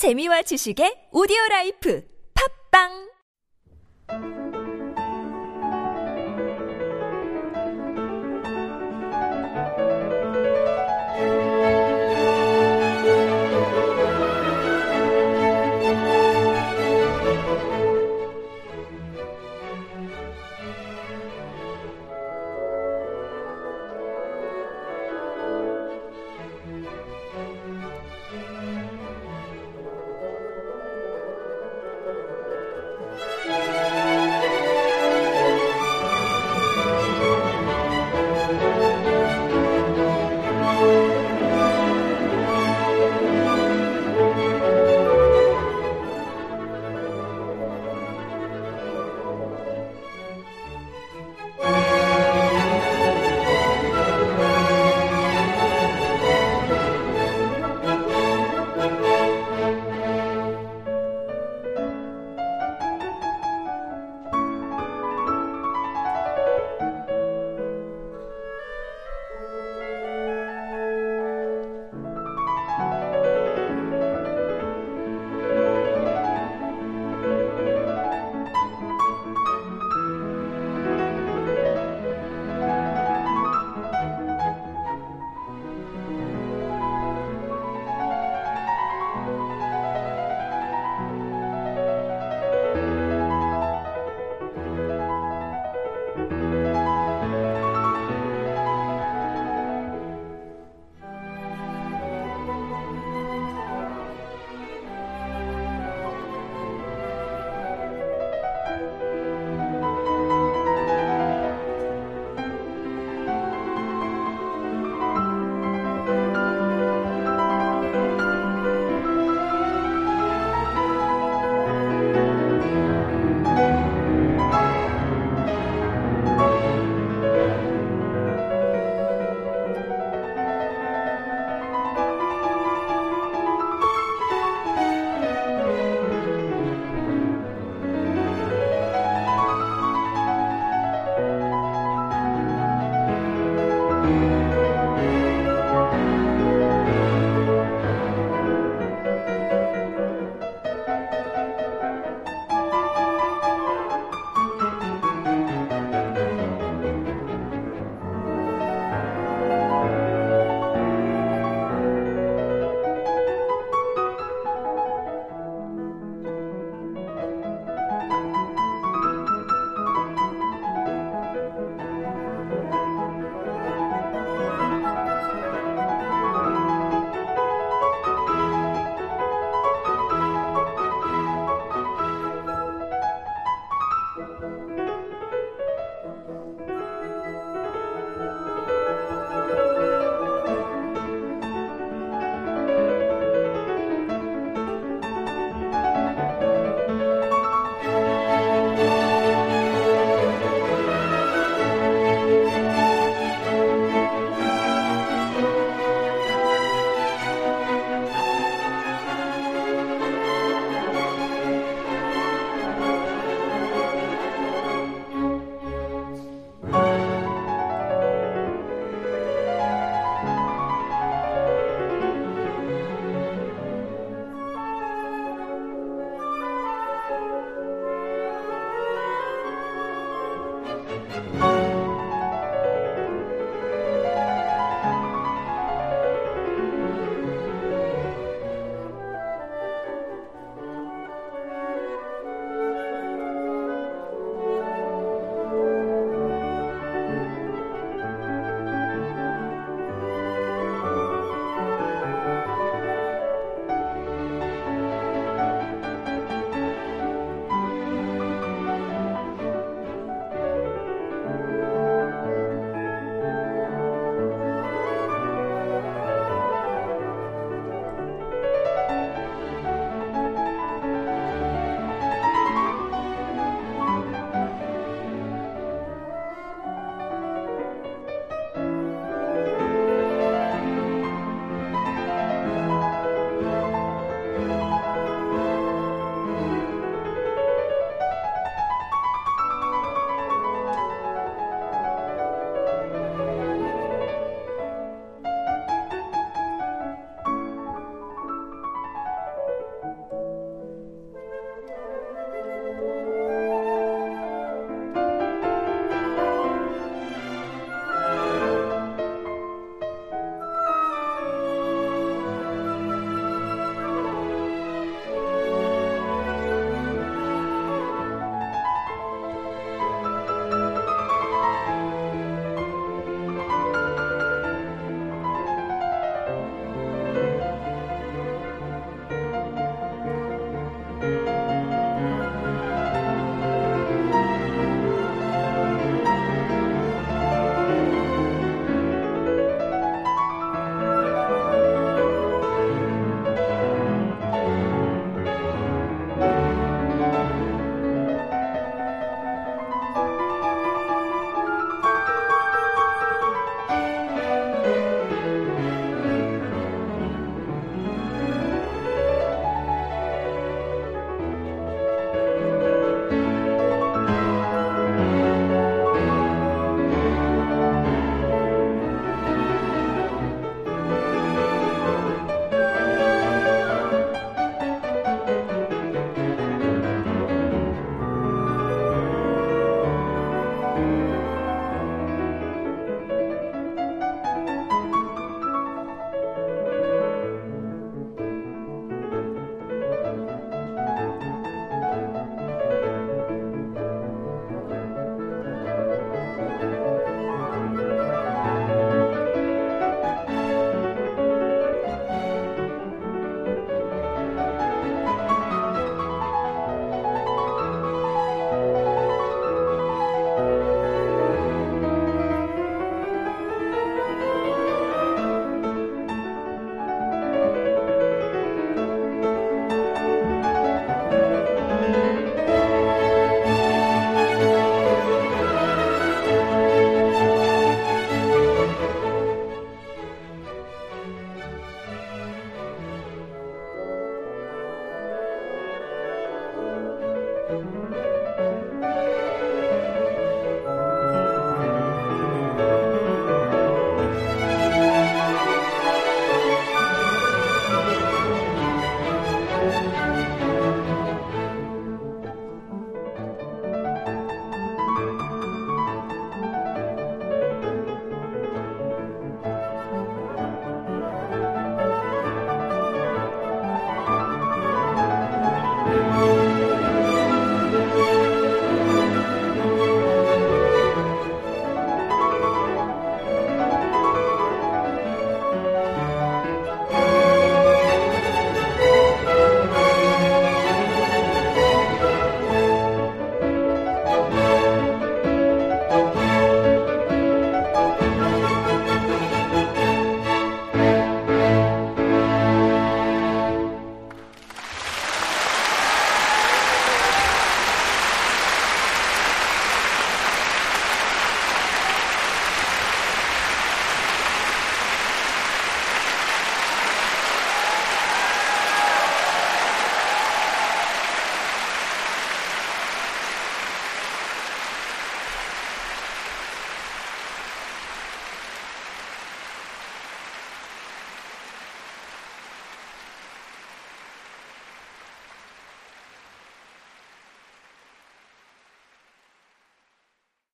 재미와 지식의 오디오 라이프. 팝빵!